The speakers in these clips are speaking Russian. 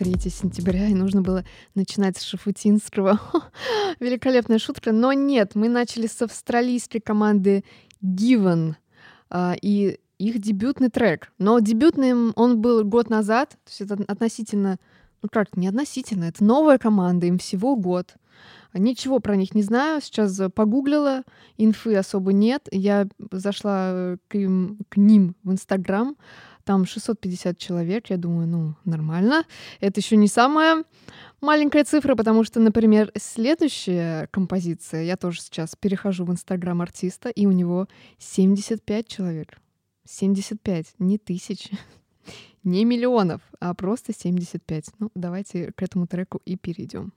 3 сентября, и нужно было начинать с шафутинского. Великолепная шутка. Но нет, мы начали с австралийской команды Given а, и их дебютный трек. Но дебютным он был год назад, то есть это относительно, ну как, не относительно, это новая команда, им всего год. Ничего про них не знаю, сейчас погуглила, инфы особо нет. Я зашла к, им, к ним в Инстаграм, там 650 человек, я думаю, ну, нормально. Это еще не самая маленькая цифра, потому что, например, следующая композиция, я тоже сейчас перехожу в Инстаграм артиста, и у него 75 человек. 75, не тысяч, не миллионов, а просто 75. Ну, давайте к этому треку и перейдем.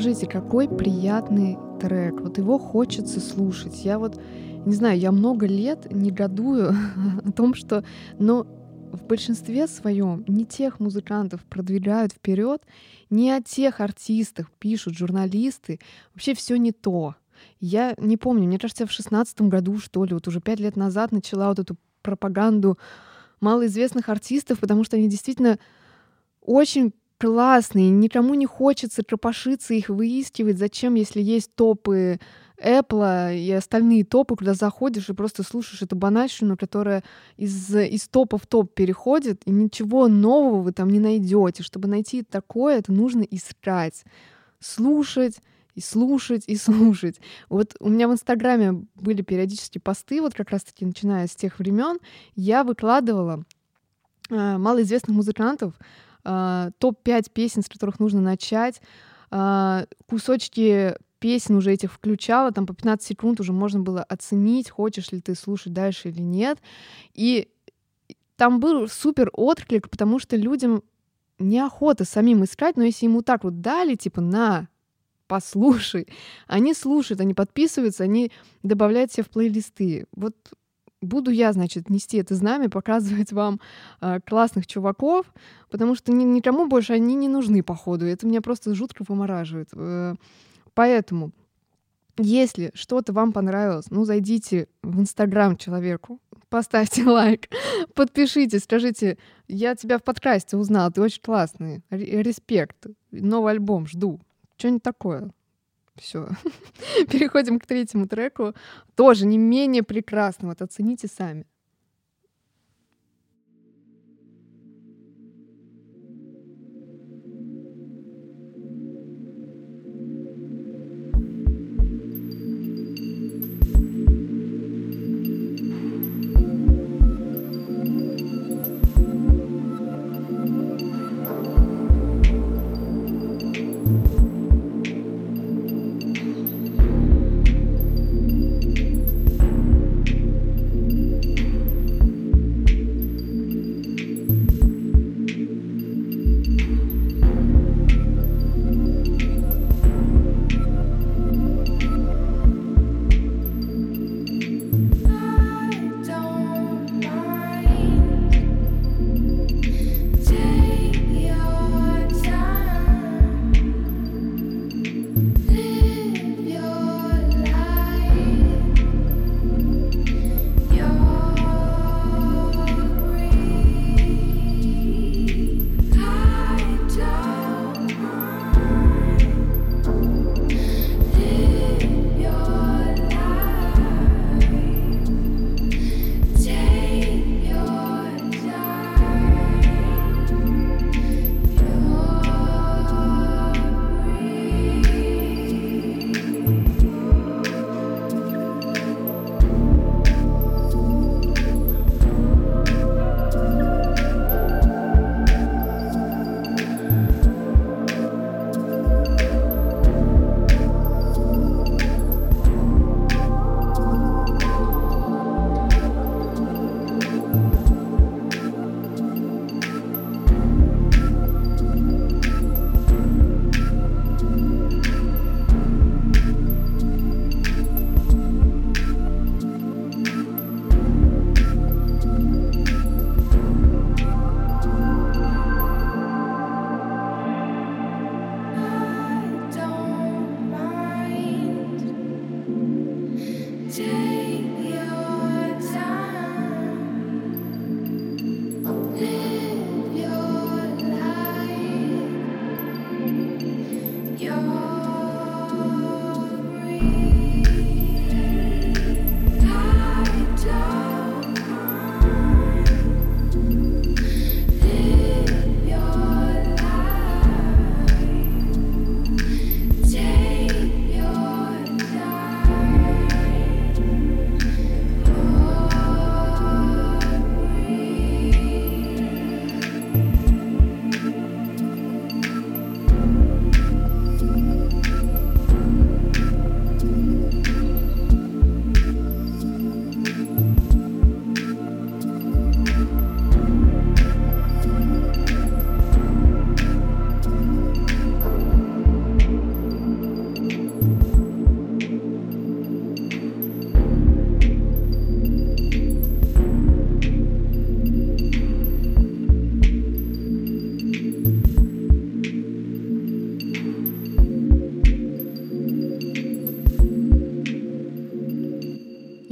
Скажите, какой приятный трек. Вот его хочется слушать. Я вот, не знаю, я много лет негодую о том, что, но в большинстве своем не тех музыкантов продвигают вперед, не о тех артистах пишут журналисты. Вообще все не то. Я не помню, мне кажется, в шестнадцатом году, что ли, вот уже пять лет назад начала вот эту пропаганду малоизвестных артистов, потому что они действительно очень классные, никому не хочется кропошиться, их выискивать. Зачем, если есть топы Apple и остальные топы, куда заходишь и просто слушаешь эту банальщину, которая из, из топа в топ переходит, и ничего нового вы там не найдете. Чтобы найти такое, это нужно искать, слушать, и слушать, и слушать. Вот у меня в Инстаграме были периодически посты, вот как раз-таки начиная с тех времен, я выкладывала э, малоизвестных музыкантов, э, топ-5 песен, с которых нужно начать, э, кусочки песен уже этих включала, там по 15 секунд уже можно было оценить, хочешь ли ты слушать дальше или нет. И там был супер отклик, потому что людям неохота самим искать, но если ему так вот дали, типа, на, послушай, они слушают, они подписываются, они добавляют себе в плейлисты. Вот буду я, значит, нести это знамя, показывать вам э, классных чуваков, потому что ни, никому больше они не нужны, походу. Это меня просто жутко помораживает. Э, поэтому, если что-то вам понравилось, ну, зайдите в Инстаграм человеку, поставьте лайк, подпишитесь, скажите, я тебя в подкасте узнал, ты очень классный, респект, новый альбом жду, что-нибудь такое. Все. Переходим к третьему треку. Тоже не менее прекрасно. Вот оцените сами.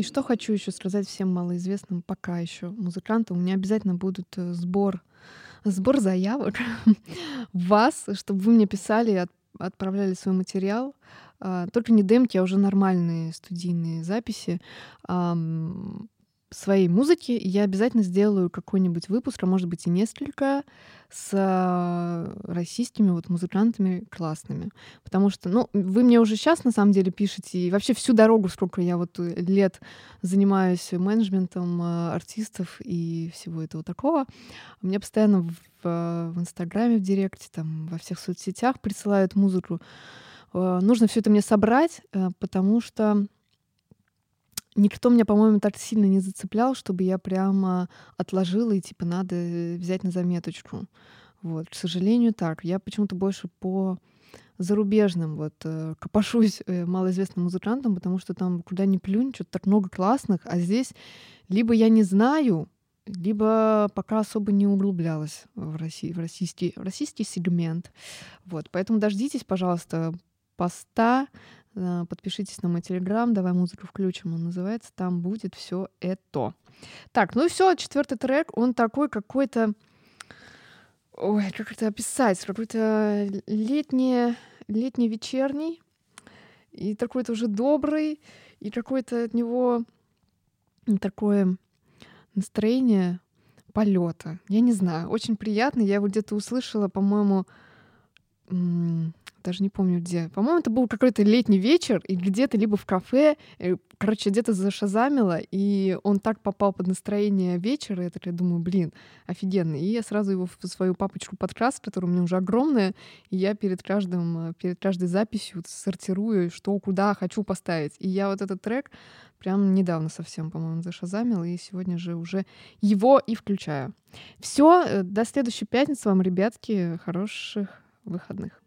Что хочу еще сказать всем малоизвестным пока еще музыкантам. У меня обязательно будут э, сбор, сбор заявок вас, чтобы вы мне писали, от, отправляли свой материал. А, только не демки, а уже нормальные студийные записи своей музыки, я обязательно сделаю какой-нибудь выпуск, а может быть и несколько, с а, российскими вот музыкантами классными. Потому что, ну, вы мне уже сейчас на самом деле пишете, и вообще всю дорогу, сколько я вот э, лет занимаюсь менеджментом а, артистов и всего этого такого, мне постоянно в, в Инстаграме, в Директе, там, во всех соцсетях присылают музыку. А, нужно все это мне собрать, э, потому что Никто меня, по-моему, так сильно не зацеплял, чтобы я прямо отложила и типа надо взять на заметочку. Вот, к сожалению, так. Я почему-то больше по зарубежным вот э, копошусь э, малоизвестным музыкантам, потому что там куда ни плюнь, что-то так много классных, а здесь либо я не знаю, либо пока особо не углублялась в, России, в, российский, в российский сегмент. Вот, поэтому дождитесь, пожалуйста, поста Э, подпишитесь на мой телеграм, давай музыку включим, он называется, там будет все это. Так, ну все, четвертый трек, он такой какой-то, ой, как это описать, какой-то летний, летний вечерний, и такой-то уже добрый, и какой-то от него такое настроение полета. Я не знаю, очень приятно. Я его где-то услышала, по-моему, даже не помню где. По-моему, это был какой-то летний вечер, и где-то либо в кафе, э, короче, где-то зашазамило, и он так попал под настроение вечера, я такая думаю, блин, офигенно. И я сразу его в свою папочку подкаст, которая у меня уже огромная, и я перед каждым, перед каждой записью сортирую, что куда хочу поставить. И я вот этот трек прям недавно совсем, по-моему, зашазамила, и сегодня же уже его и включаю. Все, э, до следующей пятницы вам, ребятки, хороших выходных.